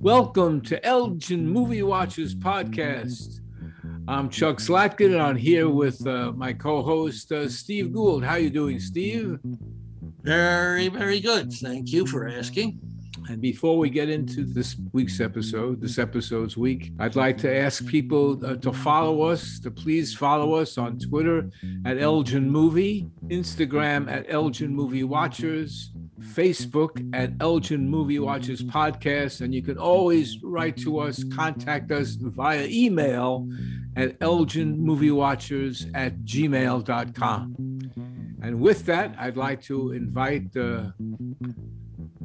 Welcome to Elgin Movie Watchers Podcast. I'm Chuck Slatkin, and I'm here with uh, my co-host uh, Steve Gould. How are you doing, Steve? Very, very good. Thank you for asking. And before we get into this week's episode, this episode's week, I'd like to ask people uh, to follow us, to please follow us on Twitter at Elgin Movie, Instagram at Elgin Movie Watchers, Facebook at Elgin Movie Watchers Podcast, and you can always write to us, contact us via email at elginmoviewatchers at gmail.com. And with that, I'd like to invite uh,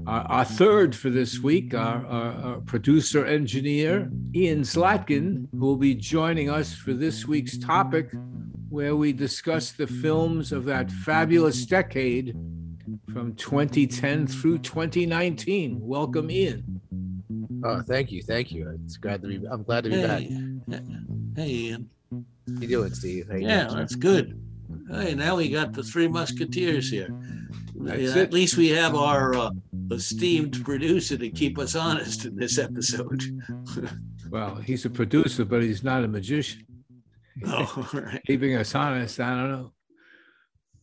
our, our, third for this week, our, our, our, producer engineer, Ian Slatkin, who will be joining us for this week's topic, where we discuss the films of that fabulous decade from 2010 through 2019. Welcome, Ian. Oh, thank you, thank you. It's glad to be. I'm glad to be hey. back. Hey, Ian. How you doing, Steve? How yeah, doing? that's good. Hey, now we got the three musketeers here. That's At least we have our uh, esteemed producer to keep us honest in this episode. well, he's a producer, but he's not a magician. Oh, right. Keeping us honest, I don't know.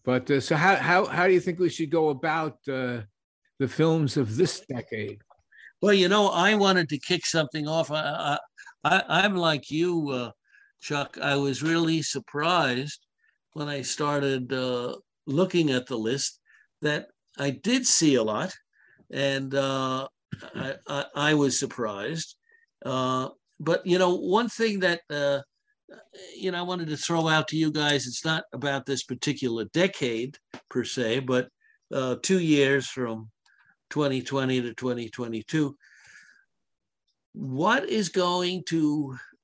But uh, so, how, how, how do you think we should go about uh, the films of this decade? Well, you know, I wanted to kick something off. I, I, I'm like you, uh, Chuck. I was really surprised when I started uh, looking at the list that I did see a lot, and uh, I, I, I, was surprised. Uh, but you know, one thing that you know, I wanted to throw out to you guys. It's not about this particular decade per se, but uh, two years from 2020 to 2022. What is going to uh,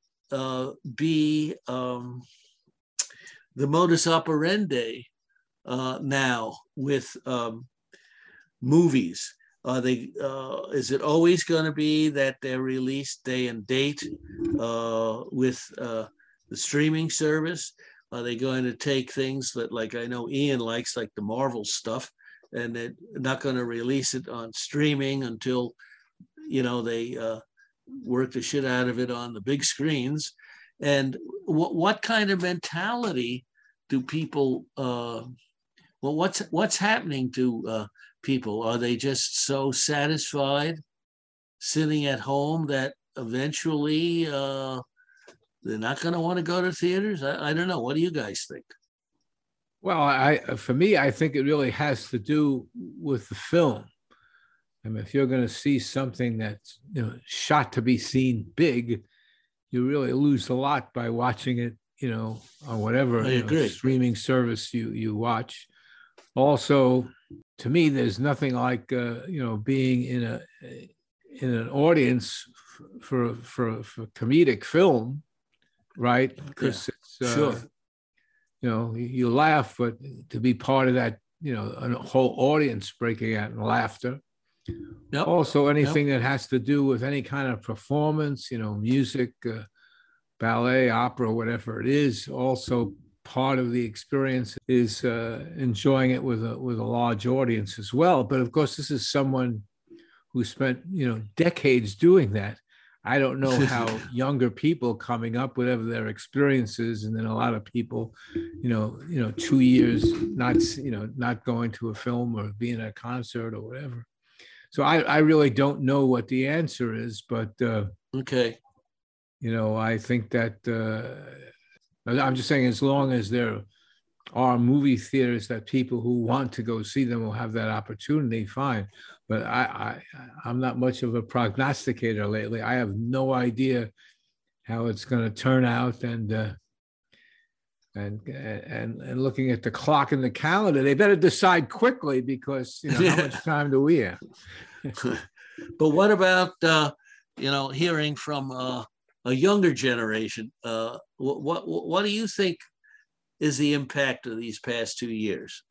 be um, the modus operandi uh, now with um, movies? Are they? Uh, is it always going to be that they're released day and date uh, with uh, the streaming service? Are they going to take things that, like I know Ian likes, like the Marvel stuff, and they're not going to release it on streaming until, you know, they uh, work the shit out of it on the big screens? And what what kind of mentality do people? Uh, well, what's what's happening to uh, people? Are they just so satisfied sitting at home that eventually uh, they're not going to want to go to theaters. I, I don't know. What do you guys think? Well, I for me, I think it really has to do with the film. I mean, if you're going to see something that's you know shot to be seen big, you really lose a lot by watching it. You know, on whatever know, streaming service you you watch. Also, to me, there's nothing like uh, you know being in a in an audience for for for comedic film right? Because yeah, it's uh, sure. you know you laugh, but to be part of that, you know, a whole audience breaking out in laughter. Yep. Also, anything yep. that has to do with any kind of performance, you know, music, uh, ballet, opera, whatever it is, also part of the experience is uh, enjoying it with a with a large audience as well. But of course, this is someone who spent you know decades doing that. I don't know how younger people coming up, whatever their experiences, and then a lot of people, you know, you know, two years not, you know, not going to a film or being at a concert or whatever. So I, I really don't know what the answer is, but uh, okay, you know, I think that uh, I'm just saying, as long as there are movie theaters that people who want to go see them will have that opportunity, fine but I, I I'm not much of a prognosticator lately. I have no idea how it's going to turn out, and uh, and and and looking at the clock and the calendar, they better decide quickly because you know how much time do we have? but what about uh, you know hearing from uh, a younger generation? Uh, what, what what do you think is the impact of these past two years?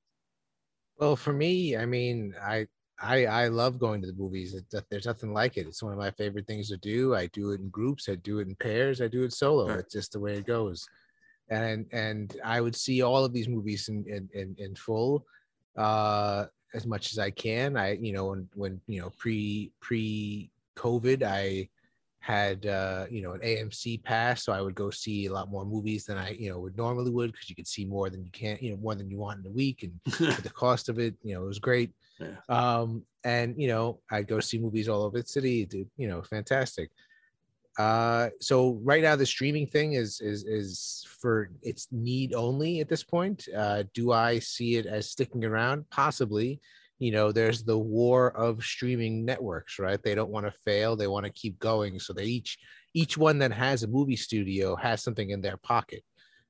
Well, for me, I mean, I I I love going to the movies. It, there's nothing like it. It's one of my favorite things to do. I do it in groups. I do it in pairs. I do it solo. Right. It's just the way it goes. And and I would see all of these movies in in in, in full, uh, as much as I can. I you know when when you know pre pre COVID, I had uh, you know an AMC pass, so I would go see a lot more movies than I you know would normally would because you could see more than you can't you know more than you want in a week, and the cost of it, you know, it was great. Yeah. Um, and you know, I'd go see movies all over the city, dude. You know, fantastic. Uh, so right now the streaming thing is is is for its need only at this point. Uh, do I see it as sticking around? Possibly you know there's the war of streaming networks right they don't want to fail they want to keep going so they each each one that has a movie studio has something in their pocket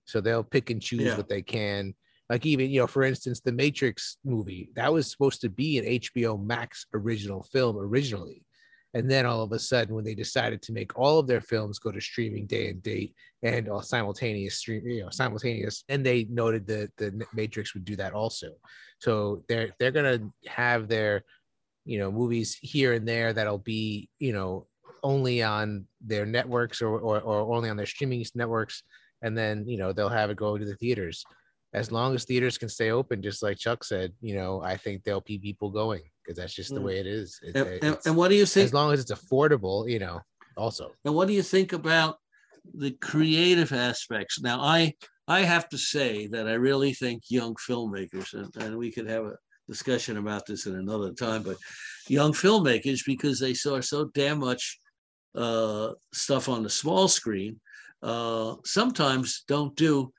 so they'll pick and choose yeah. what they can like even you know for instance the matrix movie that was supposed to be an hbo max original film originally and then all of a sudden when they decided to make all of their films go to streaming day and date and all simultaneous stream you know simultaneous and they noted that the matrix would do that also. So they're they're gonna have their you know movies here and there that'll be you know only on their networks or, or, or only on their streaming networks. And then you know they'll have it go to the theaters as long as theaters can stay open just like chuck said you know i think there'll be people going because that's just the mm. way it is. It's, and, it's, and, what do you think as long as it's affordable you know also. And what do you think about the creative aspects? Now i I have to say that I really think young filmmakers, and, and we could have a discussion about this at another time, but young filmmakers, because they saw so damn much uh, stuff on the small screen, uh, sometimes don't do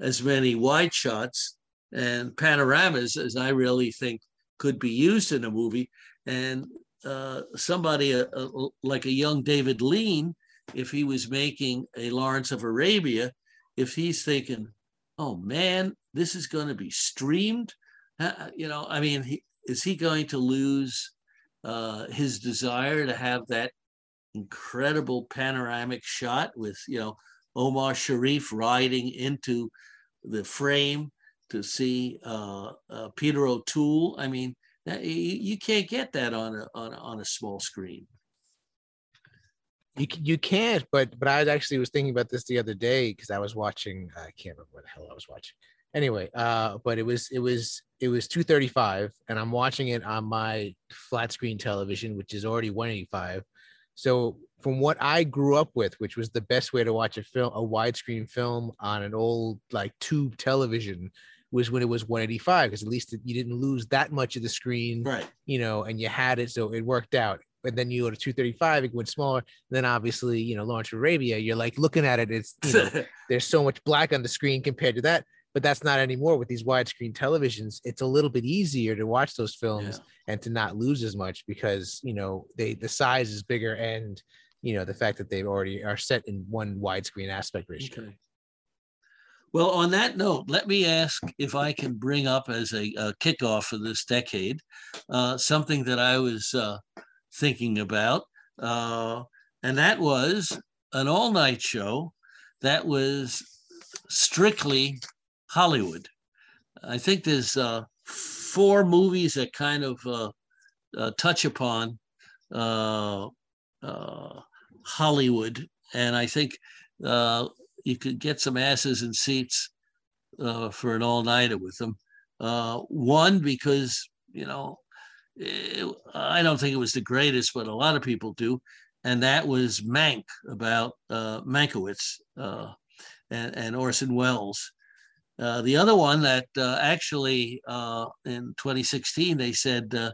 as many wide shots and panoramas as I really think could be used in a movie. And uh, somebody uh, uh, like a young David Lean, if he was making a Lawrence of Arabia, if he's thinking, oh man, this is going to be streamed, uh, you know, I mean, he, is he going to lose uh, his desire to have that incredible panoramic shot with, you know, Omar Sharif riding into the frame to see uh, uh, Peter O'Toole? I mean, you, you can't get that on a, on a, on a small screen. You you can't, but but I actually was thinking about this the other day because I was watching. I can't remember what the hell I was watching. Anyway, uh, but it was it was it was 235, and I'm watching it on my flat screen television, which is already 185. So from what I grew up with, which was the best way to watch a film, a widescreen film on an old like tube television, was when it was 185 because at least you didn't lose that much of the screen, right? You know, and you had it, so it worked out and then you go to 235, it went smaller. then obviously, you know, Lawrence Arabia, you're like looking at it, it's you know, there's so much black on the screen compared to that. But that's not anymore with these widescreen televisions. It's a little bit easier to watch those films yeah. and to not lose as much because you know they the size is bigger and you know the fact that they already are set in one widescreen aspect ratio. Okay. Well, on that note, let me ask if I can bring up as a, a kickoff for this decade uh, something that I was uh, thinking about. Uh, and that was an all night show that was strictly Hollywood. I think there's uh, four movies that kind of uh, uh touch upon uh, Hollywood. And I think you could get some asses in seats for an all nighter with them. one, because, you know, it, I don't think it was the greatest, but a lot of people do. And that was Mank about uh, Mankiewicz uh, and, and, Orson Welles. Uh, the other one that uh, actually uh, in 2016 they said uh,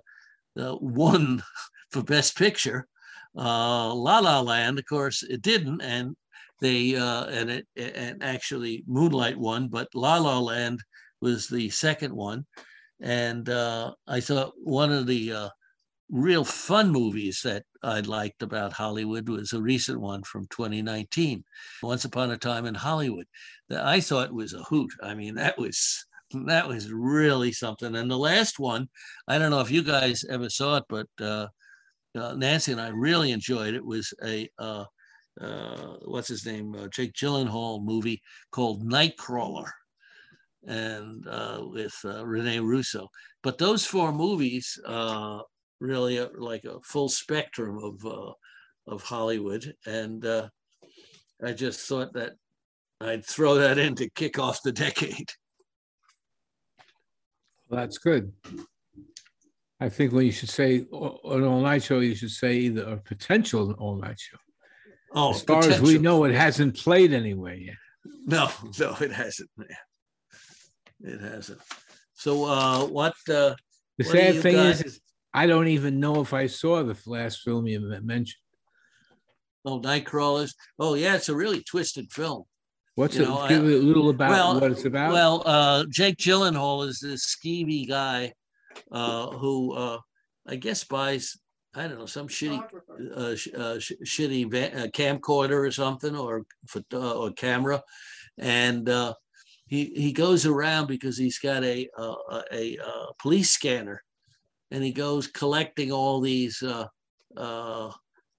won for Best Picture, La La Land. Of course, it didn't, and they uh, and it and actually Moonlight won, but La La Land was the second one. And uh, I thought one of the uh, real fun movies that I liked about Hollywood was a recent one from 2019, Once Upon a Time in Hollywood. That I thought was a hoot. I mean, that was that was really something. And the last one, I don't know if you guys ever saw it, but uh, uh, Nancy and I really enjoyed it. Was a uh, uh, what's his name, uh, Jake Gyllenhaal movie called Nightcrawler, and uh, with uh, Rene Russo. But those four movies really are like a full spectrum of of Hollywood, and I just thought that I'd throw that in to kick off the decade. Well, that's good. I think when you should say an all night show, you should say either a potential all night show. Oh, as far as we know, it hasn't played anywhere yet. No, no, it hasn't. It hasn't. So, uh, what? Uh, the what sad thing is, is, I don't even know if I saw the last film you mentioned. Oh, Nightcrawlers. Oh, yeah, it's a really twisted film. What's you it? Know, Give I, a little about well, what it's about. Well, uh, Jake Gyllenhaal is this skeevy guy uh, who uh, I guess buys I don't know some shitty uh, sh- uh, sh- shitty va- uh, camcorder or something or uh, or camera, and uh, he he goes around because he's got a a, a, a police scanner, and he goes collecting all these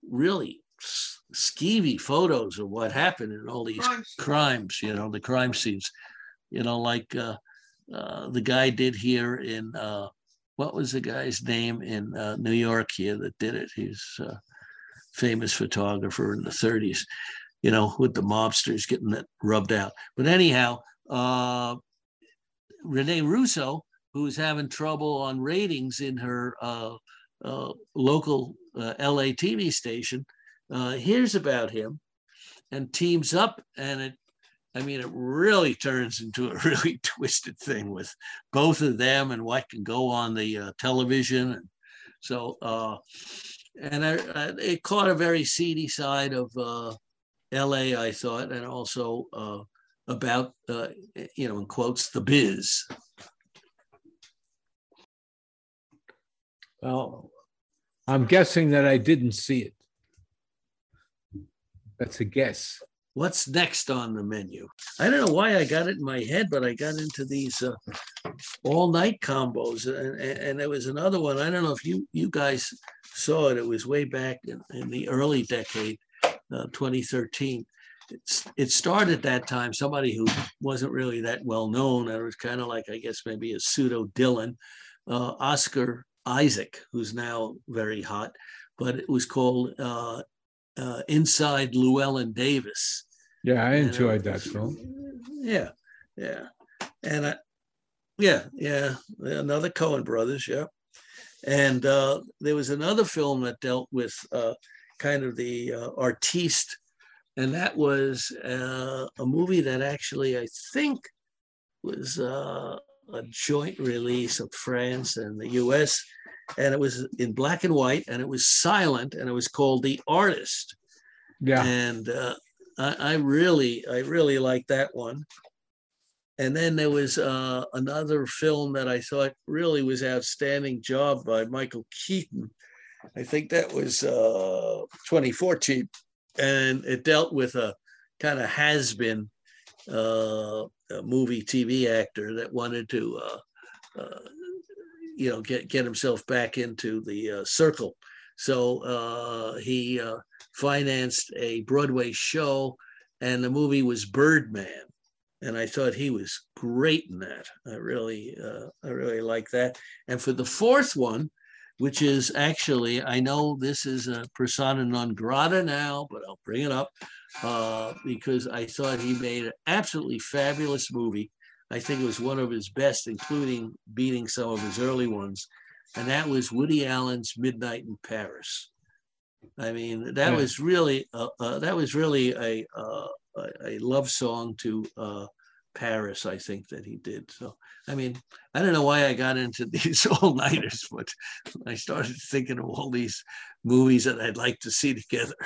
really skeevy photos of what happened and all these crimes, crimes you know, the crime scenes, you know, like uh, uh, the guy did here in uh, what was the guy's name in uh, New York here that did it? He's a famous photographer in the 30s, you know, with the mobsters getting that rubbed out. But anyhow, uh, Rene Russo, who's having trouble on ratings in her uh, uh, local uh, LA TV station, uh, hears about him and teams up and it I mean, it really turns into a really twisted thing with both of them and what can go on the uh, television. And so, uh, and I, I, it caught a very seedy side of uh, LA, I thought, and also uh, about, uh, you know, in quotes, the biz. Well, I'm guessing that I didn't see it. That's a guess what's next on the menu? I don't know why I got it in my head, but I got into these uh, all night combos. And, and there was another one. I don't know if you, you guys saw it. It was way back in, in the early decade, uh, 2013. It's, it started that time, somebody who wasn't really that well known. And it was kind of like, I guess, maybe a pseudo Dylan, uh, Oscar Isaac, who's now very hot. But it was called uh, uh, Inside Llewellyn Davis yeah, I enjoyed that film. Yeah, yeah, and I, yeah, yeah, another Coen brothers, yeah, and uh, there was another film that dealt with uh, kind of the uh, artiste, and that was uh, a movie that actually I think was uh, a joint release of France and the U.S. And it was in black and white, and it was silent, and it was called The Artist. Yeah. And uh, I, I really, I really like that one. And then there was uh, another film that I thought really was outstanding job by Michael Keaton. I think that was uh, 2014, and it dealt with a kind of has been uh, movie TV actor that wanted to, uh, uh, you know, get get himself back into the uh, circle. So uh, he financed a Broadway show, and the movie was Birdman. And I thought he was great in that. I really, uh, I really like that. And for the fourth one, which is actually, I know this is a persona non grata now, but I'll bring it up uh, because I thought he made an absolutely fabulous movie. I think it was one of his best, including beating some of his early ones. And that was Woody Allen's Midnight in Paris. I mean, that yeah. was really uh, uh, that was really a uh, a love song to uh, Paris. I think that he did. So, I mean, I don't know why I got into these all nighters, but I started thinking of all these movies that I'd like to see together.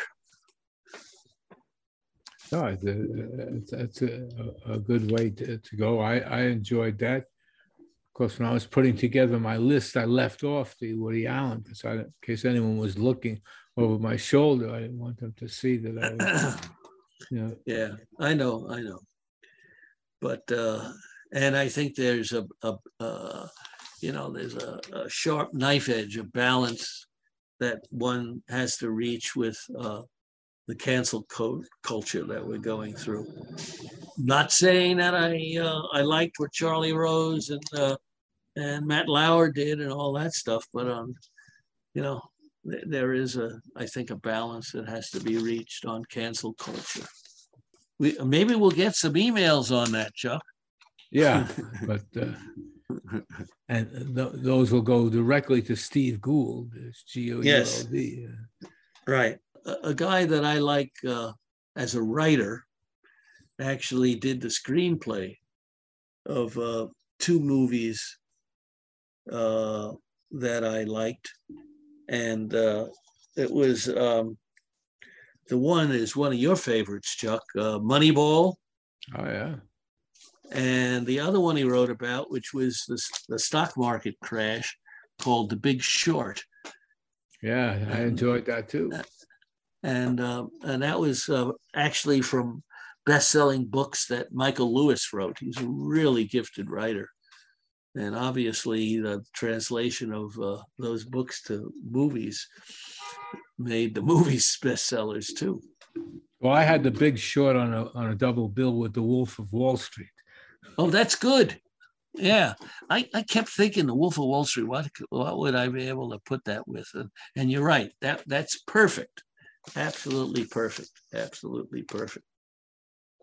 No, it's, it's a, a, good way to, to go. I, I enjoyed that. Of course, when I was putting together my list, I left off the Woody Allen because in case anyone was looking over my shoulder. I didn't want them to see that I was, you know. Yeah, I know, I know. But, uh, and I think there's a, a uh, you know, there's a, a, sharp knife edge, a balance that one has to reach with uh, the cancel code culture that we're going through. not saying that I uh, I liked what Charlie Rose and uh, and Matt Lauer did and all that stuff, but um, you know, there is a I think a balance that has to be reached on cancel culture. We maybe we'll get some emails on that, Chuck. Yeah, but uh, and th- those will go directly to Steve Gould. G O U L D. Right, a, a guy that I like uh, as a writer actually did the screenplay of uh, two movies uh, that I liked, and uh, it was um, the one is one of your favorites, Chuck, uh, Moneyball, Oh yeah. and the other one he wrote about, which was the, the stock market crash, called The Big Short. Yeah, I enjoyed that too. and uh, and that was uh, actually from best-selling books that Michael Lewis wrote. He's a really gifted writer, and obviously the translation of uh, those books to movies made the movies bestsellers too. Well, I had the big short on a on a double bill with the Wolf of Wall Street. Oh, that's good. Yeah, I, I kept thinking the Wolf of Wall Street. What what would I be able to put that with? And, and you're right. That that's perfect. Absolutely perfect. Absolutely perfect.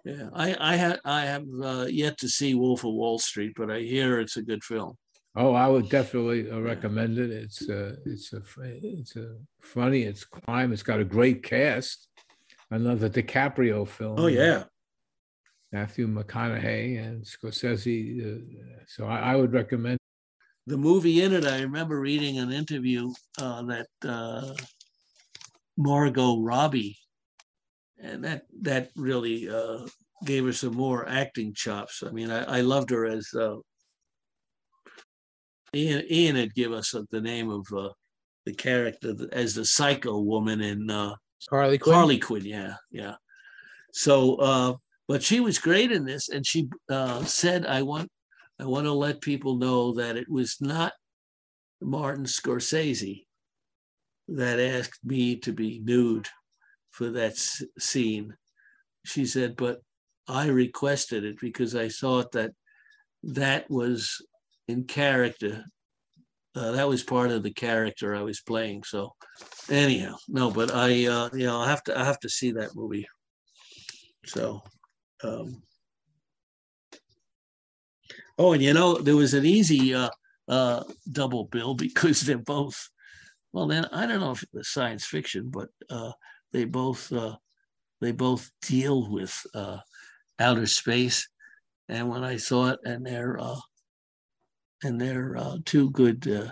Yeah, I I had I have uh, yet to see Wolf of Wall Street, but I hear it's a good film. Oh, I would definitely uh, recommend it. It's uh, it's a it's a funny. It's crime. It's got a great cast. Another DiCaprio film. Oh yeah, Matthew McConaughey and Scorsese. Uh, so I, I would recommend. the movie in it. I remember reading an interview uh, that uh, Margot Robbie, and that that really uh, gave her some more acting chops. I mean, I, I loved her as uh, Ian. Ian had give us uh, the name of uh, the character as the psycho woman in uh, Harley Quinn. Harley Quinn, yeah, yeah. So, uh, but she was great in this, and she uh, said, "I want, I want to let people know that it was not Martin Scorsese that asked me to be nude for that scene." She said, "But I requested it because I thought that that was in character. Uh, that was part of the character I was playing. So, anyhow, no, but I, uh, you know, I have to, I have to see that movie. So, um, oh, and you know, there was an easy uh, uh, double bill because they're both. Well, then I don't know if it's science fiction, but uh, they both uh, they both deal with uh, outer space. And when I saw it, and they're uh, and they're uh, two good, uh,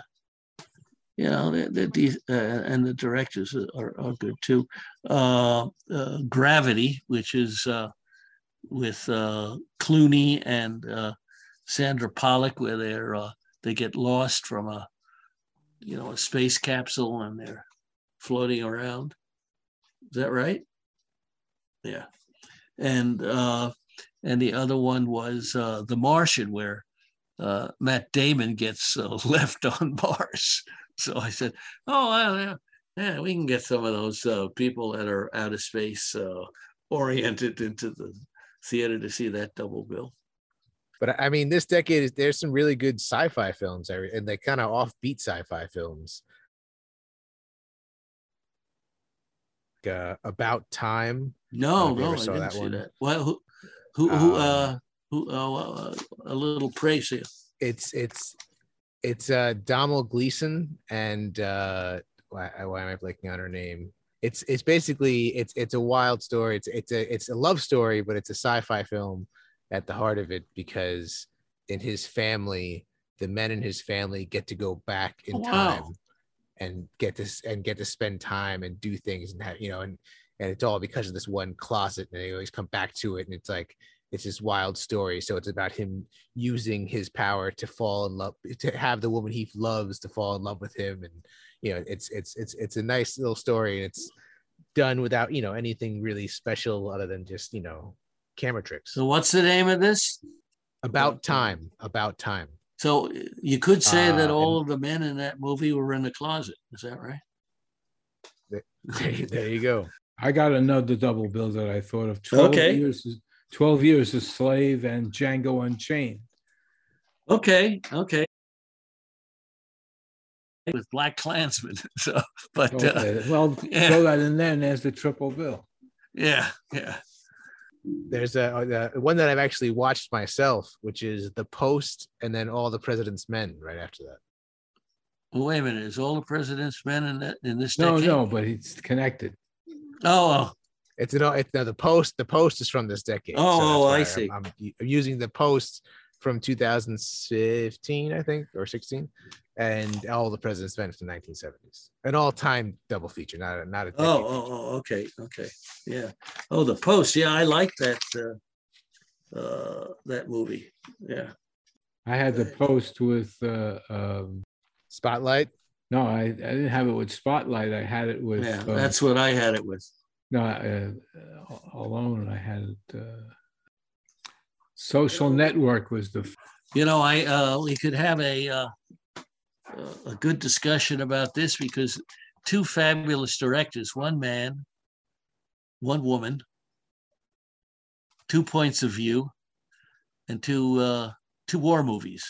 you know, they're, they're de- uh, and the directors are, are good too. Uh, uh, Gravity, which is uh, with uh, Clooney and uh, Sandra Bullock, where they're uh, they get lost from a, you know, a space capsule and they're floating around. Is that right? Yeah, and uh, and the other one was uh, The Martian, where uh, Matt Damon gets uh, left on Mars. So I said, "Oh, well, yeah, we can get some of those uh, people that are out of space uh, oriented into the theater to see that double bill." But I mean, this decade is there's some really good sci-fi films, and they kind of offbeat sci-fi films. Like, uh, About Time. No, no, I didn't see one. that. Well, who, who, who, Um, uh, who, uh, uh, a little praise here. It's it's it's uh Donald Gleeson and uh why, why am I blanking on her name? It's it's basically it's it's a wild story. It's it's a it's a love story, but it's a sci-fi film at the heart of it because in his family, the men in his family get to go back in Oh, wow. time and get this and get to spend time and do things and have you know and and it's all because of this one closet and they always come back to it and it's like it's this wild story. So it's about him using his power to fall in love to have the woman he loves to fall in love with him and you know it's it's it's it's a nice little story and it's done without you know anything really special other than just you know camera tricks. So, what's the name of this? about time about time So, you could say that Uh, all of the men in that movie were in the closet. Is that right? there, there you go I got another double bill that I thought of. 12 Okay. years 12 Years a Slave and Django Unchained. Okay, okay. With Black Klansman. So, but uh, well, yeah. throw that in there, and there's the triple bill. yeah, yeah. There's a, uh, a one that I've actually watched myself, which is The Post, and then All the President's Men right after that. Well, wait a minute. Is all the president's men in that in this No, decade? no, but it's connected. Oh, oh. It's an it's no, the Post. The Post is from this decade. Oh, that's I see. I'm, I'm, I'm using the Post from 2015, I think, or 16, and All the President's Men from the 1970s. An all-time double feature, not a not a. oh, oh, oh, okay, okay, yeah. Oh, the post. Yeah, I like that. Uh, uh, that movie. Yeah. I had the post with, uh, um, Spotlight. no, I, I didn't have it with Spotlight. I had it with, Yeah, uh, that's what I had it with. no, uh, uh, alone. I had it. Uh, Social Network was the You know, I uh, we could have a uh, a good discussion about this because two fabulous directors, one man, one woman, two points of view, and two uh, two war movies.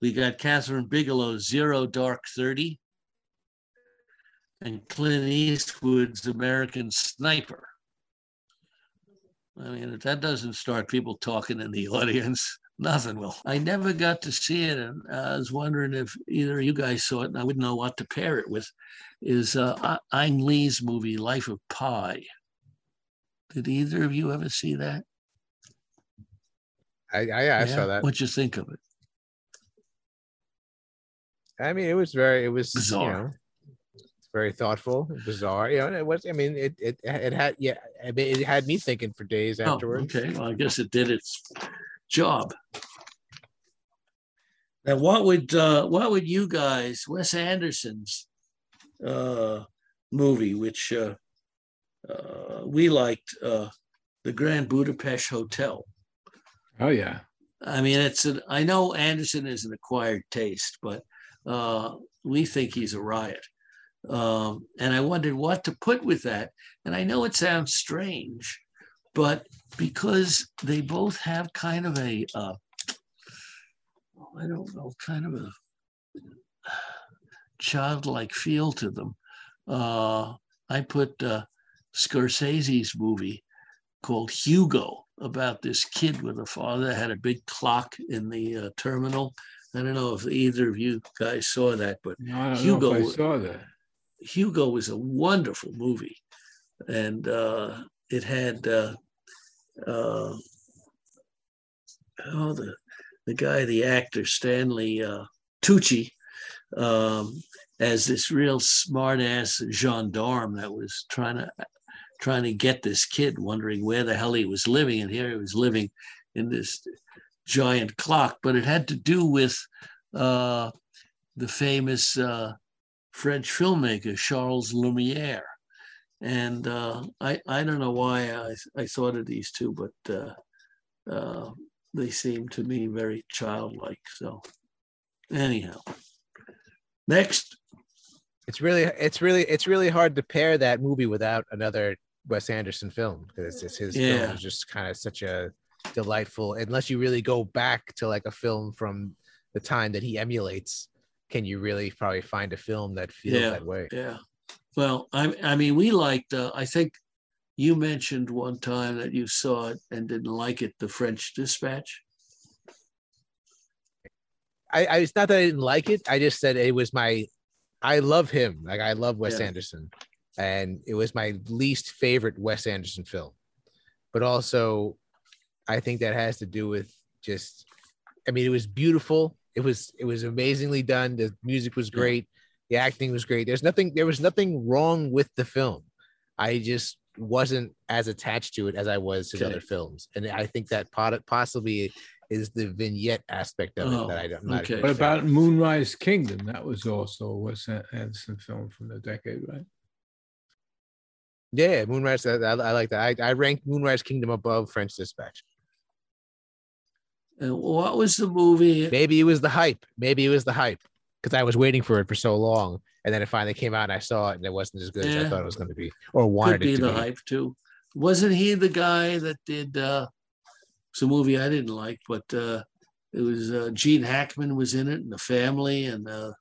We got Kathryn Bigelow's Zero Dark Thirty and Clint Eastwood's American Sniper. I mean, if that doesn't start people talking in the audience, nothing will. I never got to see it, and I was wondering if either of you guys saw it, and I wouldn't know what to pair it with. Is uh, Ang Lee's movie Life of Pi? Did either of you ever see that? I I, I saw that. What'd you think of it? I mean, it was very, it was Bizarre. You know, very thoughtful, bizarre. You know, it was. I mean, it it it had yeah. I mean, it had me thinking for days Oh, afterwards. okay. Well, I guess it did its job. Now, what would uh, what would you guys, Wes Anderson's uh, movie, which uh, uh, we liked, uh, the Grand Budapest Hotel. oh yeah. I mean, it's an. I know Anderson is an acquired taste, but uh, we think he's a riot. Um, and I wondered what to put with that. And I know it sounds strange, but because they both have kind of a, uh, I don't know, kind of a childlike feel to them. Uh, I put uh, Scorsese's movie called Hugo about this kid with a father that had a big clock in the uh, terminal. I don't know if either of you guys saw that, but No, I don't know Hugo- saw that. Hugo was a wonderful movie, and uh, it had uh, oh the the guy, the actor Stanley uh, Tucci, um, as this real smart ass gendarme that was trying to trying to get this kid, wondering where the hell he was living, and here he was living in this giant clock. But it had to do with uh, the famous. Uh, French filmmaker Charles Lumiere. And uh, I, I don't know why I, I thought of these two, but uh, uh, they seem to me very childlike. So, anyhow, next. It's really, it's really, it's really hard to pair that movie without another Wes Anderson film because it's his Yeah. film is just kind of such a delightful. Unless you really go back to like a film from the time that he emulates, can you really probably find a film that feels Yeah. that way? Yeah. Well, I, I mean, we liked, uh, I think you mentioned one time that you saw it and didn't like it, The French Dispatch. I, I it's not that I didn't like it. I just said it was my I love him. Like I love Wes Yeah. Anderson. And it was my least favorite Wes Anderson film. But also I think that has to do with just I mean it was beautiful. It was it was amazingly done. The music was great. The acting was great. There's nothing there was nothing wrong with the film. I just wasn't as attached to it as I was to Okay. other films. And I think that pot- possibly is the vignette aspect of Oh, it that I don't. I'm not okay. big What fan. about Moonrise Kingdom? That was also a Wes Anderson film from the decade, right? Yeah, Moonrise. I, I, I like that. I, I ranked Moonrise Kingdom above French Dispatch. And what was the movie? Maybe it was the hype. Maybe it was the hype because I was waiting for it for so long, and then it finally came out, and I saw it, and it wasn't as good as I thought it was going to be, or wanted Could be it to the be. hype too. Wasn't he the guy that did uh, It's a movie I didn't like, but uh, it was uh, Gene Hackman was in it and the family and uh,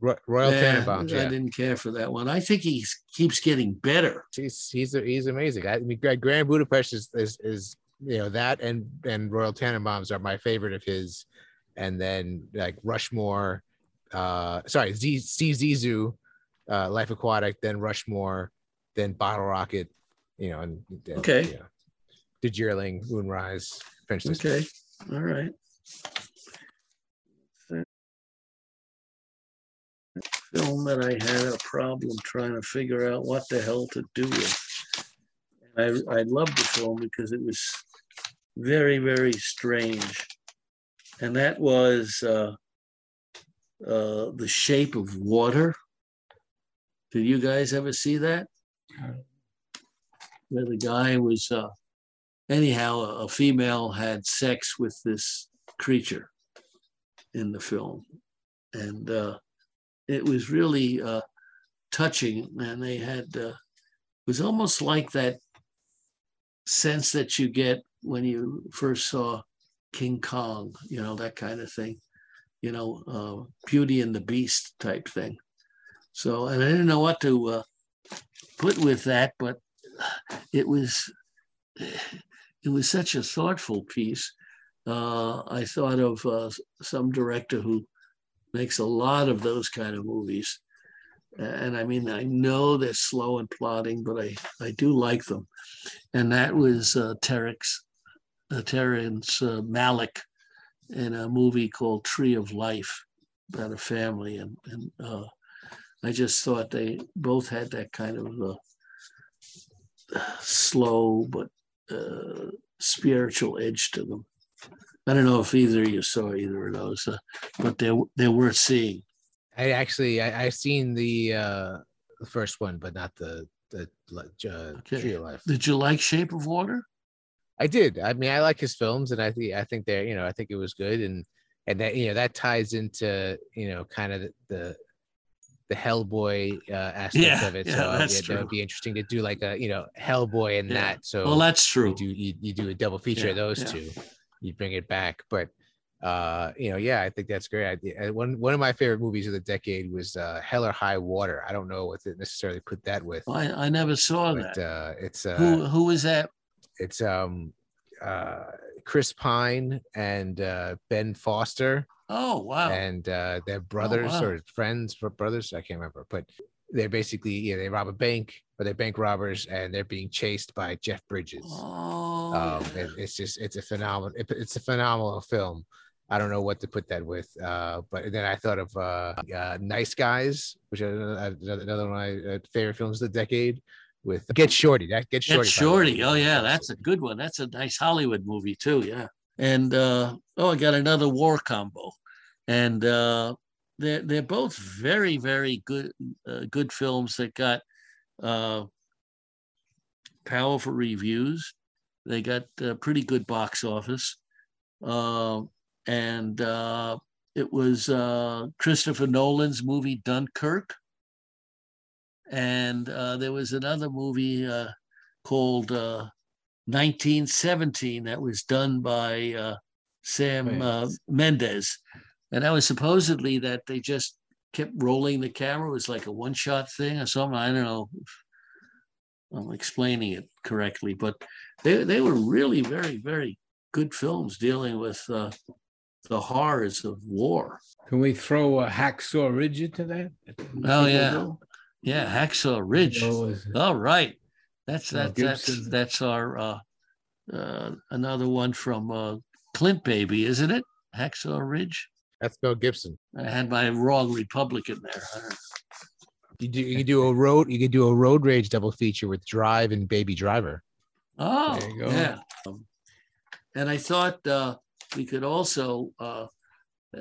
Royal Tenenbaums. I didn't care for that one. I think he keeps getting better. He's he's he's amazing. I mean, Grand Budapest is, is is you know that and and Royal Tenenbaums are my favorite of his, and then like Rushmore, uh, sorry, Z Z Zissou, uh, Life Aquatic, then Rushmore, then Bottle Rocket, you know, and then, okay, you know, Moonrise, Princess. Okay, all right. Film that I had a problem trying to figure out what the hell to do with. I, I loved the film because it was very, very strange. And that was uh, uh, The Shape of Water. Did you guys ever see that? Where the guy was, uh, anyhow, a, a female had sex with this creature in the film. And uh, it was really uh, touching. And they had, uh, it was almost like that sense that you get when you first saw King Kong, you know, that kind of thing, you know, uh, Beauty and the Beast type thing. So, and I didn't know what to uh, put with that, but it was it was such a thoughtful piece. Uh, I thought of uh, some director who makes a lot of those kind of movies. And I mean, I know they're slow and plodding, but I, I do like them. And that was uh, Terek's, Terrence uh, Malick in a movie called Tree of Life about a family. And, and uh, I just thought they both had that kind of uh, slow but uh, spiritual edge to them. I don't know if either of you saw either of those, uh, but they're they're worth seeing. I actually I, I've seen the uh the first one, but not the the uh, okay. Tree of Life. Did you like Shape of Water? I did. I mean, I like his films, and I think I think they're you know I think it was good, and and that you know that ties into you know kind of the the, Hellboy uh, aspect yeah, of it. Yeah, so uh, that's yeah, true. that would be interesting to do like a you know Hellboy and Yeah. that. So Well, that's true. you do you, you do a double feature of those two you bring it back but uh you know yeah i think that's great Uh, one one of my favorite movies of the decade was uh hell or high water i don't know what to necessarily put that with I, I never saw but that. uh it's uh who who was that? It's um uh chris pine and uh ben foster. Oh wow. and uh they're brothers wow. or friends or brothers? I can't remember. But they're basically yeah they rob a bank or they're bank robbers and they're being chased by jeff bridges. Oh, um, it, it's just it's a phenomenal it, it's a phenomenal film. I don't know what to put that with uh, but then i thought of uh, uh, nice guys which is another, another one of my uh, favorite films of the decade with get shorty that get shorty Get by the way, Shorty. Oh yeah, that's a good one. That's a nice Hollywood movie too. Yeah. And uh, oh, I got another war combo, and uh, they're they're both very very good uh, good films that got uh, powerful reviews. They got uh, pretty good box office, uh, and uh, it was uh, Christopher Nolan's movie Dunkirk, and uh, there was another movie uh, called uh, 1917 that was done by uh, Sam uh, Mendes, and that was supposedly that they just kept rolling the camera. It was like a one-shot thing or something. I don't know. If I'm explaining it correctly, but they they were really very very good films dealing with uh, the horrors of war. Can we throw a hacksaw ridge into that? Oh, yeah. Yeah, Hacksaw Ridge. Oh, is? All right, that's Mel that, that's that's our uh, uh, another one from uh, Clint Baby, isn't it? Hacksaw Ridge. that's Mel Gibson. I had my wrong Republican there. You do you do a road you could do a road rage double feature with Drive and Baby Driver. Oh, There you go. yeah. Um, and I thought uh, we could also. Uh,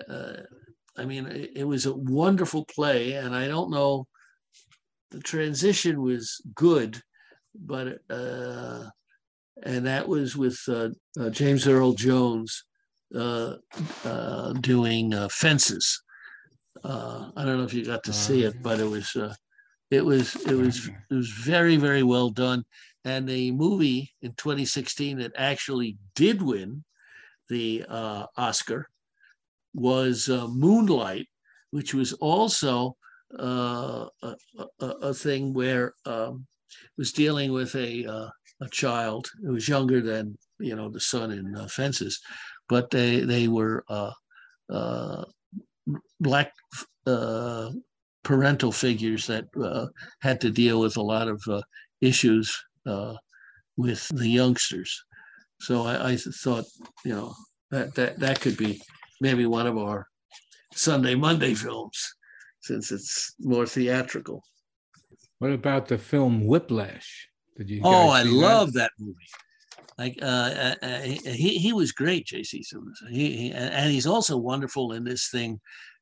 uh, I mean, it, it was a wonderful play, and I don't know. The transition was good, but uh, and that was with uh, uh, James Earl Jones uh, uh, doing uh, fences. I don't know if you got to see it, but it was it was it was it was very very well done, and the movie in 2016 that actually did win the Oscar was Moonlight, which was also a, a, thing where um, was dealing with a uh, a child who was younger than you know the son in uh, Fences, but they they were uh, uh, black uh, parental figures that had to deal with a lot of issues with the youngsters. So I, I thought, you know, that, that that could be maybe one of our Sunday Monday films, since it's more theatrical. What about the film Whiplash? Did you? Oh, I love that movie. Like uh, uh, uh he he was great, J.K. Simmons. He, he, and he's also wonderful in this thing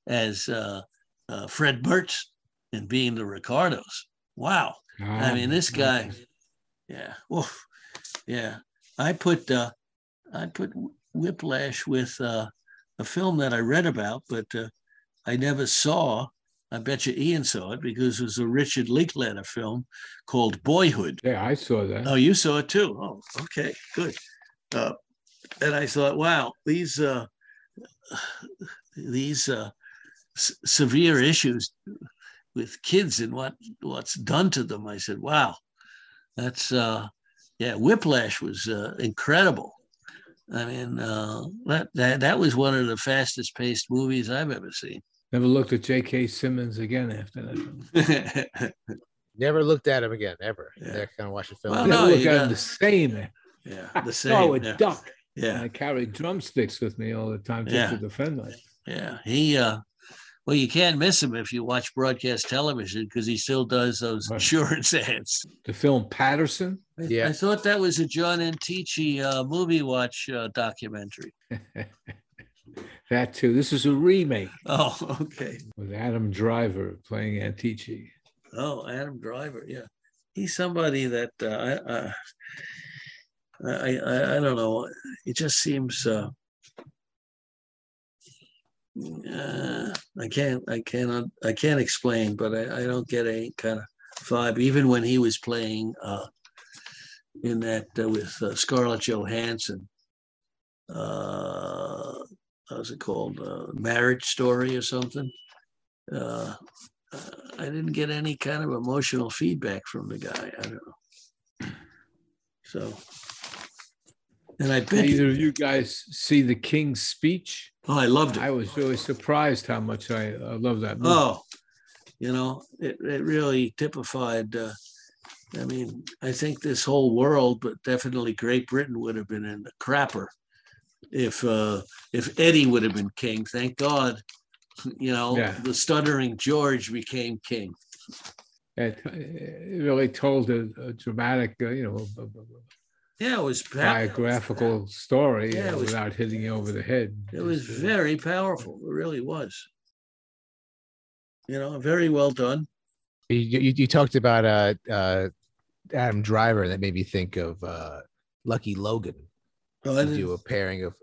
as uh, uh, Fred Mertz in being the Ricardos. Wow, oh, I mean this guy. Yeah, Oof. yeah. I put uh, I put Whiplash with uh, a film that I read about, but uh, I never saw. I bet you Ian saw it because it was a Richard Linklater film called Boyhood. Yeah, I saw that. Oh, you saw it too. Oh, okay, good. Uh, and I thought, wow, these uh, these uh, s- severe issues with kids and what what's done to them. I said, wow, that's uh, yeah, Whiplash was uh, incredible. I mean, uh, that, that that was one of the fastest paced movies I've ever seen. Never looked at J.K. Simmons again after that. Never looked at him again, ever. Yeah. Never kind of watched the film. Well, no, look at him the same. Yeah, the same. Oh, a yeah. duck. Yeah, and I carried drumsticks with me all the time just yeah. to defend myself. Yeah, he. uh Well, you can't miss him if you watch broadcast television because he still does those right. insurance ads. The film Paterson. Yeah, I thought that was a John Antici uh, movie watch uh, documentary. that too. This is a remake. Oh, okay. With Adam Driver playing Antici. Oh, Adam Driver. Yeah, he's somebody that uh, I, I, I, I don't know. It just seems. Uh, uh, I can't, I cannot, I can't explain, but I, I don't get any kind of vibe. Even when he was playing uh, in that uh, with uh, Scarlett Johansson, uh, how's it called? Uh, Marriage Story or something. Uh, I didn't get any kind of emotional feedback from the guy. I don't know. So, and I bet either of you guys see the King's Speech. Oh, I loved it. I was really surprised how much I uh, love that movie. Oh, you know, it, it really typified. Uh, I mean, I think this whole world, but definitely Great Britain would have been in the crapper if uh, if Eddie would have been king. Thank God you know, yeah. the stuttering George became king. It, it really told a, a dramatic, uh, you know, a, yeah, it was biographical story yeah, was, without hitting you over the head. It was uh, very powerful. It really was. You know, very well done. You, you, you talked about uh, uh, Adam Driver. That made me think of uh, Lucky Logan. Oh, do a pairing of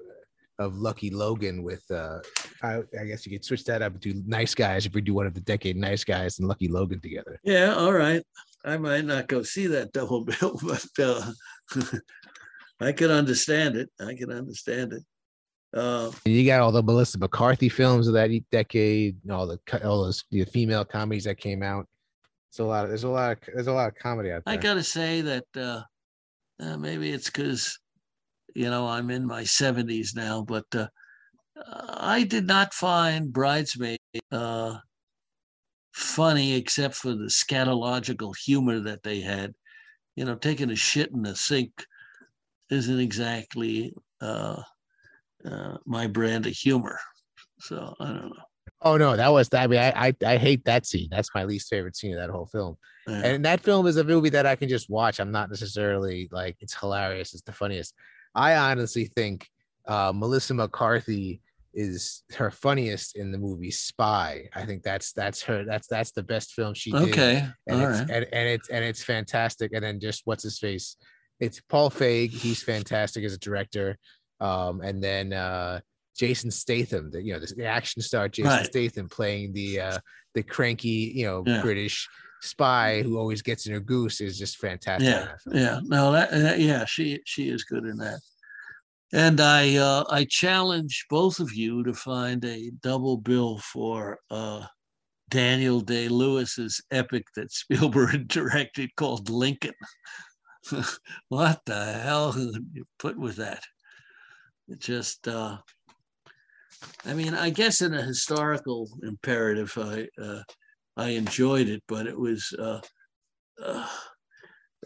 of Lucky Logan with uh I, I, guess you could switch that up to Nice Guys if we do one of the decade Nice Guys and Lucky Logan together. Yeah, all right. I might not go see that double bill, but uh, I can understand it. I can understand it. Uh, you got all the Melissa McCarthy films of that decade, all the all those the female comedies that came out. It's a lot. Of, there's a lot. Of, there's a lot of comedy out there. I gotta say that uh, uh, maybe it's because you know, I'm in my 70s now, but uh, I did not find Bridesmaid uh, funny except for the scatological humor that they had. You know, taking a shit in the sink isn't exactly uh, uh, my brand of humor. So I don't know. Oh no, that was I mean I, I, I hate that scene. That's my least favorite scene of that whole film. Yeah. And that film is a movie that I can just watch. I'm not necessarily like it's hilarious. It's the funniest. I honestly think uh, Melissa McCarthy is her funniest in the movie Spy. I think that's that's her that's that's the best film she did. Okay, and all it's, right. and, and it's and it's fantastic. And then just what's his face? It's Paul Feig. He's fantastic as a director. Um, and then uh, Jason Statham, the you know the, the action star Jason right. Statham playing the uh, the cranky you know yeah. British spy who always gets in her goose is just fantastic. Yeah, yeah. No, that, that yeah, she she is good in that. And I uh, I challenge both of you to find a double bill for uh, Daniel Day Lewis's epic that Spielberg directed called Lincoln. what the hell you put with that? It just uh, I mean, I guess in a historical imperative, I uh, I enjoyed it, but it was uh, uh,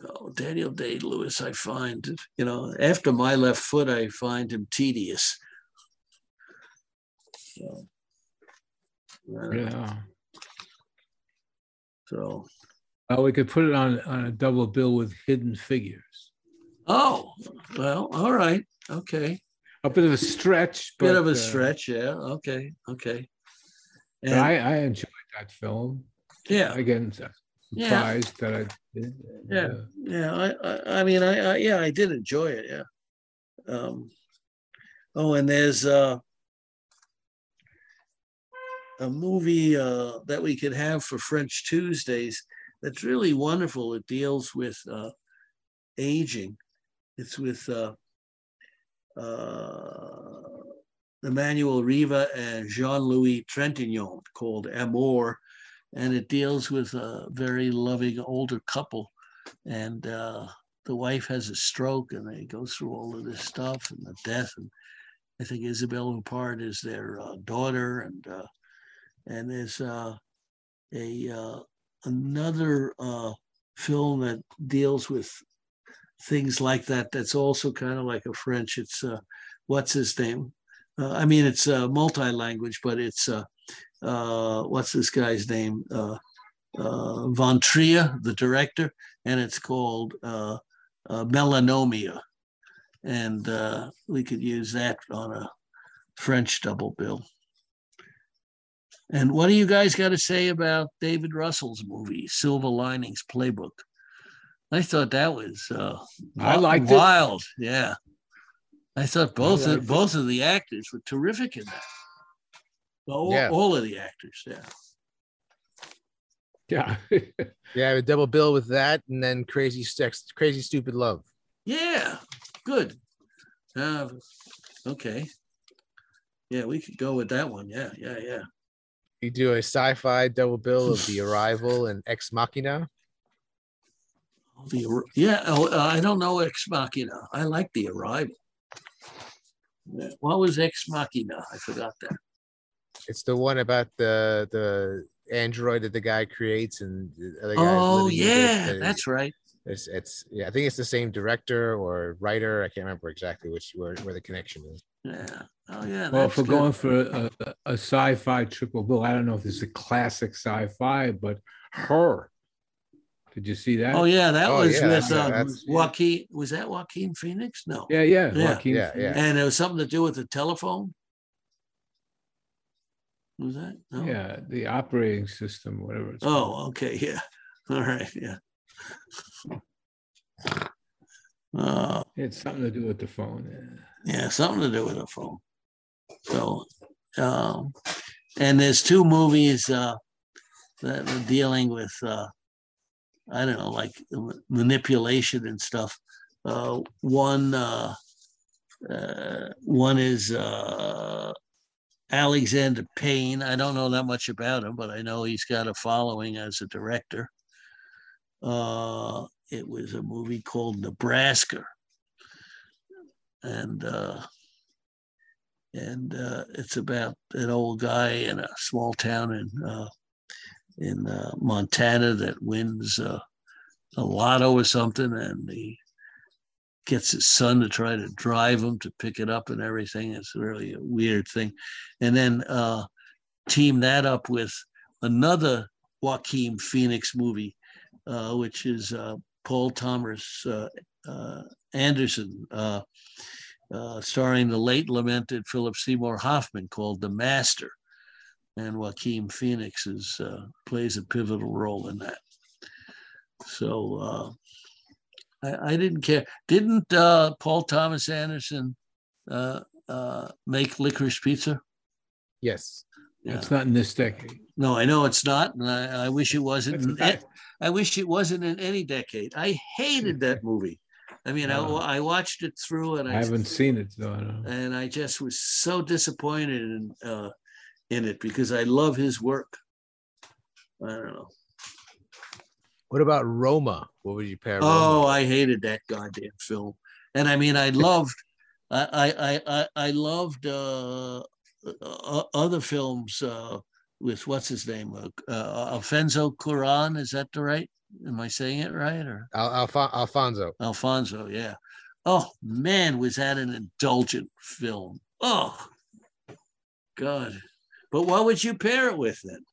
oh, Daniel Day Lewis. I find you know after my left foot, I find him tedious. So, Yeah. so Well, we could put it on, on a double bill with Hidden Figures. oh well, all right, okay, A bit of a stretch, but bit of a uh, stretch, yeah, okay, okay. And, I, I enjoyed that film. yeah, Again, Yeah. surprised that I did. Yeah. Uh, Yeah, I, I, I mean, I, I, yeah, I did enjoy it. Yeah. Um, oh, and there's uh, a movie uh, that we could have for French Tuesdays that's really wonderful. It deals with uh, aging. It's with uh, uh, Emmanuelle Riva and Jean-Louis Trintignant called Amour, and it deals with a very loving older couple. And uh, the wife has a stroke and they go through all of this stuff and the death. And i think isabelle huppert is their uh, daughter and uh, and there's uh, a uh, another uh, film that deals with things like that that's also kind of like a french. It's what's his name uh, i mean it's uh, multi-language but it's uh, uh, what's this guy's name uh, uh, Von Trier, the director, and it's called uh, uh, Melancholia. And uh, we could use that on a French double bill. And what do you guys got to say about David Russell's movie, Silver Linings Playbook? I thought that was uh, I liked it. wild. Yeah, I thought both liked of, both of the actors were terrific in that. All, Yeah. all of the actors, yeah. yeah. Yeah, I would double bill with that and then crazy sex, crazy stupid love. Yeah, good. Uh, okay. Yeah, we could go with that one. Yeah, yeah, yeah. You do a sci-fi double bill of The Arrival and Ex Machina. The yeah, oh, uh, I don't know Ex Machina. I like The Arrival. Yeah, What was Ex Machina? I forgot that. It's the one about the the android that the guy creates and the other Oh living with it, yeah, that's right. It's, it's yeah, I think it's the same director or writer. I can't remember exactly which where, where the connection is. Yeah. Oh yeah. Well, that's if we're good. going for a, a, a sci-fi triple bill, I don't know if it's a classic sci-fi, but her. Did you see that? Oh yeah, that Oh, was yeah, with that's- uh, that's- Joaquin. Was that Joaquin Phoenix? No. yeah, yeah. Yeah. Joaquin Yeah, Phoenix. yeah. And it was something to do with the telephone. Was that? No? Yeah, the operating system, whatever it's called. Oh, okay, yeah. All right, yeah. Uh, It's something to do with the phone. yeah. yeah, something to do with the phone. So, um, and there's two movies uh, that are dealing with, uh, I don't know, like manipulation and stuff. Uh, one, uh, uh, one is uh, Alexander Payne. I don't know that much about him, but I know he's got a following as a director. Uh, it was a movie called Nebraska, and uh, and uh, it's about an old guy in a small town in uh, in uh, Montana that wins uh, a lotto or something, and he gets his son to try to drive him to pick it up and everything. It's really a weird thing, and then uh, team that up with another Joaquin Phoenix movie, uh, which is uh, Paul Thomas Anderson. Starring the late lamented Philip Seymour Hoffman called The Master. And Joaquin Phoenix is, uh, plays a pivotal role in that. So uh, I, I didn't care. Didn't uh, Paul Thomas Anderson uh, uh, make licorice pizza? Yes. Yeah. It's not in this decade. No, I know it's not, and I, I wish it wasn't. In I wish it wasn't in any decade. I hated that movie. I mean, Wow. I, I watched it through, and I I, haven't seen it though. And I just was so disappointed in uh, in it because I love his work. I don't know. What about Roma? What would you pair? Oh, Roma? I hated that goddamn film. And I mean, I loved, I, I, I, I, loved uh, uh, other films uh, with what's his name, uh, uh, Alfonso Cuarón. Is that the right? Am I saying it right or Al- Alfon- Alfonso. Alfonso? Yeah. Oh man, was that an indulgent film? Oh God. But what would you pair it with then?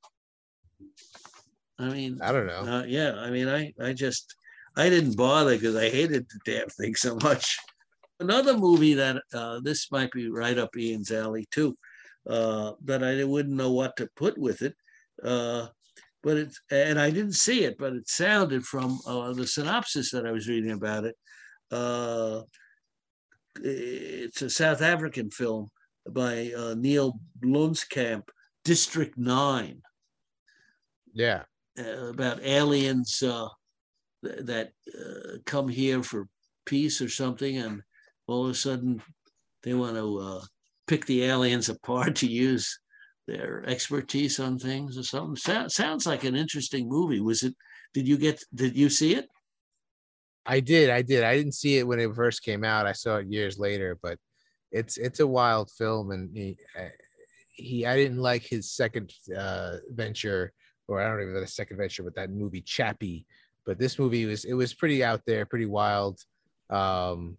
I mean, I don't know. uh, yeah, I mean, I, I just, I didn't bother because I hated the damn thing so much. Another movie that uh, this might be right up Ian's alley too, uh, that I wouldn't know what to put with it, uh, but it's and I didn't see it, but it sounded from uh, the synopsis that I was reading about it. Uh, it's a South African film by uh, Neil Blomkamp, District Nine Yeah. uh, about aliens uh, th- that uh, come here for peace or something, and all of a sudden they want to uh, pick the aliens apart to use their expertise on things or something. Sounds sounds like an interesting movie. Was it? Did you get? Did you see it? I did. I did. I didn't see it when it first came out. I saw it years later, but it's it's a wild film, and he, uh, he I didn't like his second uh, venture, or I don't even know the second venture, but that movie Chappie. But this movie was it was pretty out there, pretty wild. Um,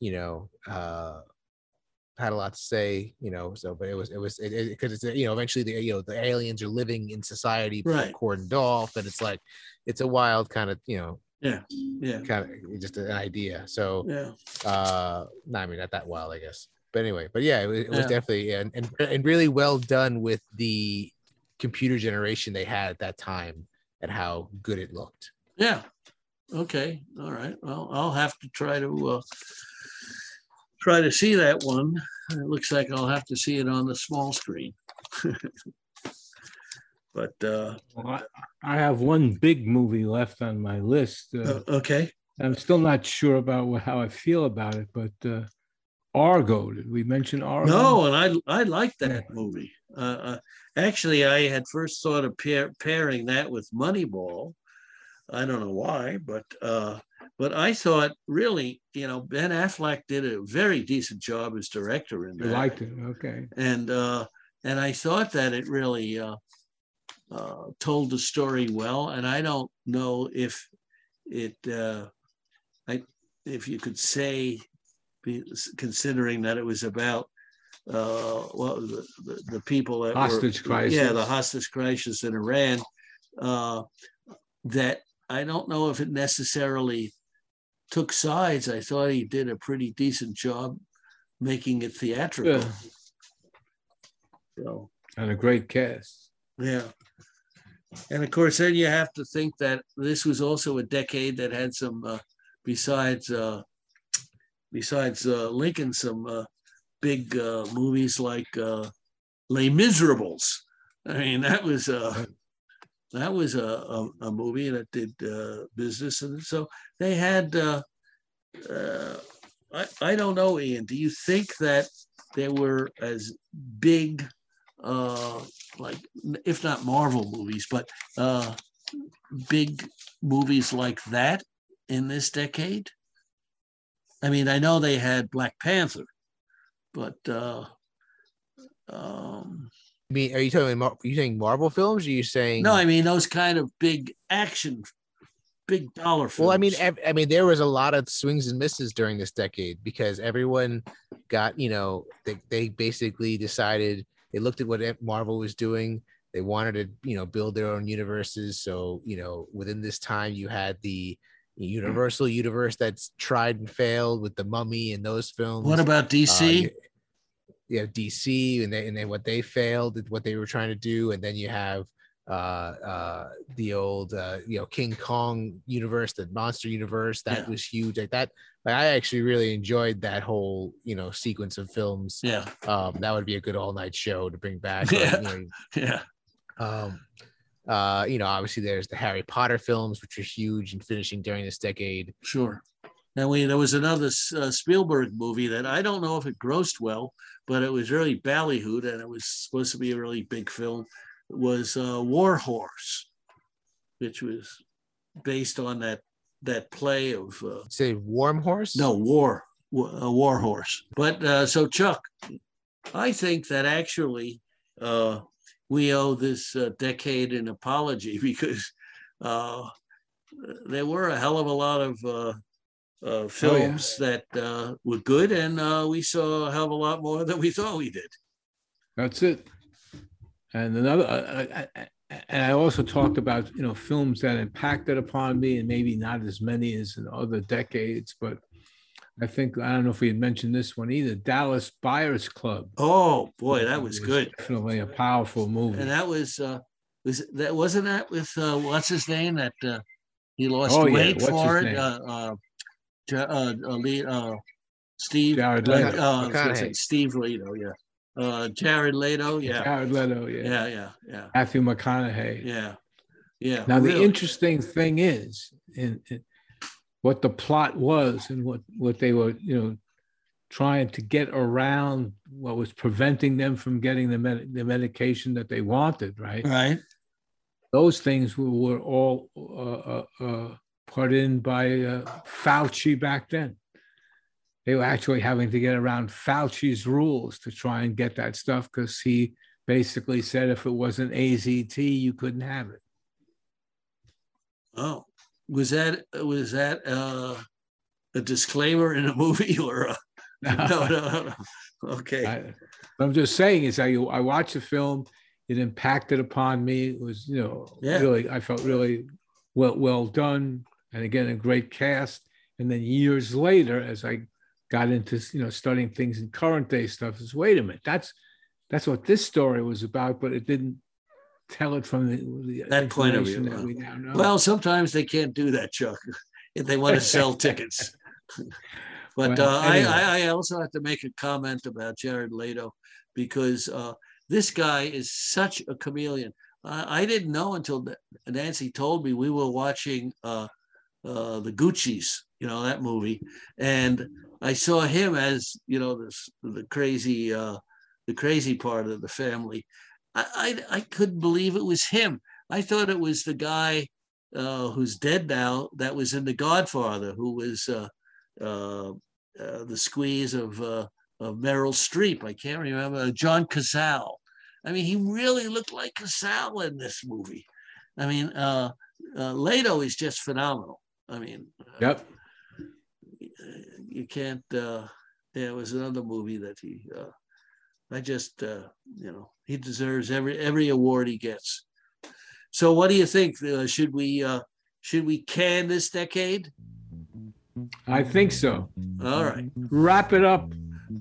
you know, uh, had a lot to say, you know. So, but it was it was it because it's you know eventually the you know the aliens are living in society, Right. cordoned off, and it's like it's a wild kind of you know Yeah, yeah, kind of just an idea. So, yeah. uh, no, I mean, not that wild, I guess. But anyway, but yeah, it was, it was Yeah. definitely and, and and really well done with the computer generation they had at that time and how good it looked. Yeah. Okay. All right. Well, I'll have to try to uh, try to see that one. It looks like I'll have to see it on the small screen. but uh, Well, I, I have one big movie left on my list. Uh, uh, okay. I'm still not sure about wh- how I feel about it, but uh, Argo. Did we mention Argo? No, and I I like that movie. Uh, uh, actually, I had first thought of pair, pairing that with Moneyball. I don't know why, but uh, but I thought really, you know, Ben Affleck did a very decent job as director in You that. liked it. Okay. and uh, and I thought that it really uh, uh, told the story well. And I don't know if it, uh, I if you could say, considering that it was about uh, what was the, the, the people that Hostage were, crisis. yeah, the hostage crisis in Iran. Uh, that I don't know if it necessarily took sides. I thought he did a pretty decent job making it theatrical. Yeah. So, And a great cast. yeah. And of course, then you have to think that this was also a decade that had some, uh, besides uh, besides uh, Lincoln, some uh, big uh, movies like uh, Les Miserables. I mean, that was uh, that was a, a, a movie that did uh, business, and so they had. Uh, uh, I I don't know, Ian. Do you think that there were as big, uh, like if not Marvel movies, but uh, big movies like that in this decade? I mean, I know they had Black Panther, but uh, um, I mean, are you talking? Are you saying Marvel films? Or are you saying no, I mean those kind of big action, big dollar films. Well, I mean, I mean, there was a lot of swings and misses during this decade because everyone got, you know, they, they basically decided they looked at what Marvel was doing. They wanted to, you know, build their own universes. So, you know, within this time, you had the Universal universe that's tried and failed with the Mummy and those films. what about Uh, DC? you, you have DC and they and then what they failed, at what they were trying to do, and then you have uh, uh, the old uh, you know King Kong universe, the monster universe. That Yeah. was huge. Like that, like I actually really enjoyed that whole you know sequence of films. Yeah, Um, that would be a good all night show to bring back. Yeah. you know, yeah, um, uh, you know, obviously there's the Harry Potter films, which are huge and finishing during this decade. sure. And we there was another uh, Spielberg movie that I don't know if it grossed well, but it was really ballyhooed, and it was supposed to be a really big film. It was uh, War Horse, which was based on that that play of uh, Say Warm Horse. no war a war horse but uh, so chuck i think that actually uh, we owe this uh, decade an apology because uh, there were a hell of a lot of uh, uh, films that uh, were good and uh, we saw a hell of a lot more than we thought we did That's it. And another, uh, uh, uh, and I also talked about you know films that impacted upon me, and maybe not as many as in other decades, but I think I don't know if we had mentioned this one either. Dallas Buyers Club. oh boy that was good Definitely a powerful movie. and that was uh, was that wasn't that with uh, what's his name that uh, he lost Oh, weight What's for it. Uh, uh, uh, uh, uh, Steve Jared uh, Leto. uh, I was gonna say Steve Leto, yeah. Uh, Jared Leto, yeah, Jared Leto, yeah. yeah, yeah, yeah, Matthew McConaughey. yeah, yeah. Now the interesting thing is in, in what the plot was and what what they were you know trying to get around what was preventing them from getting the med- the medication that they wanted right right, those things were, were all uh, uh, uh, put in by uh, Fauci back then they were actually having to get around Fauci's rules to try and get that stuff because he basically said if it wasn't AZT you couldn't have it oh, was that was that uh, a disclaimer in a movie or a, no, no, no. Okay, I, I'm just saying is I I watched the film. It impacted upon me. It was you know Yeah. really I felt really well well done, and again a great cast. And then years later, as I got into you know studying things in current day stuff, is wait a minute that's that's what this story was about, but it didn't tell it from the, the That point of view, that huh? we now know. well, sometimes they can't do that, Chuck, if they want to sell tickets. But Well, uh, I, anyway. I, I also have to make a comment about Jared Leto because uh, this guy is such a chameleon. I, I didn't know until Nancy told me we were watching uh, uh, the Gucci's, you know, that movie, and I saw him as you know this the crazy uh, the crazy part of the family. I, I I couldn't believe it was him. I thought it was the guy uh, who's dead now that was in The Godfather, who was. Uh, uh, uh, the squeeze of uh, of Meryl Streep. I can't remember John Cazale. I mean, he really looked like Cazale in this movie. I mean, uh, Leto is just phenomenal. I mean, yep. You can't. Uh, there was another movie that he. Uh, I just, uh, you know, he deserves every every award he gets. So, what do you think? Uh, should we uh, should we can this decade? I think so. All right, Wrap it up.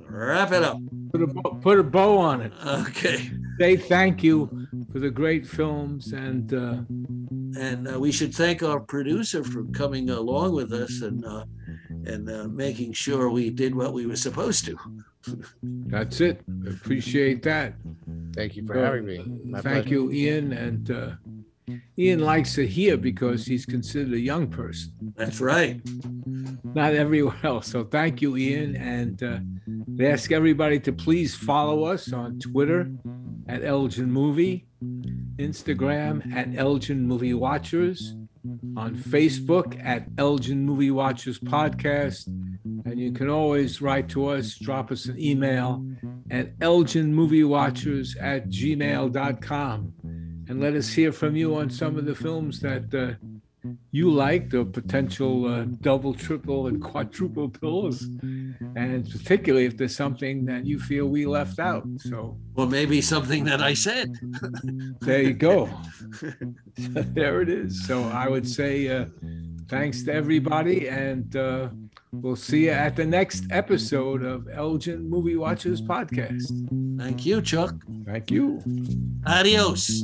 wrap it up. Put a bow, put a bow on it. Okay. Say thank you for the great films and. Uh, and uh, we should thank our producer for coming along with us and uh, and uh, making sure we did what we were supposed to. That's it. Appreciate that. Thank you for So, having me. My Thank pleasure. you, Ian. And uh, Ian likes it here because he's considered a young person, That's right. not everywhere else. So thank you, Ian. And uh, they ask everybody to please follow us on Twitter at Elgin Movie, Instagram at Elgin Movie Watchers, on Facebook at Elgin Movie Watchers Podcast. And you can always write to us, drop us an email at elginmoviewatchers at gmail.com and let us hear from you on some of the films that uh, you liked or potential uh, double, triple, and quadruple bills. And particularly if there's something that you feel we left out. So Or maybe something that I said. there you go. there it is. So I would say uh, thanks to everybody, and uh, we'll see you at the next episode of Elgin Movie Watchers Podcast. Thank you, Chuck. Thank you. Adios.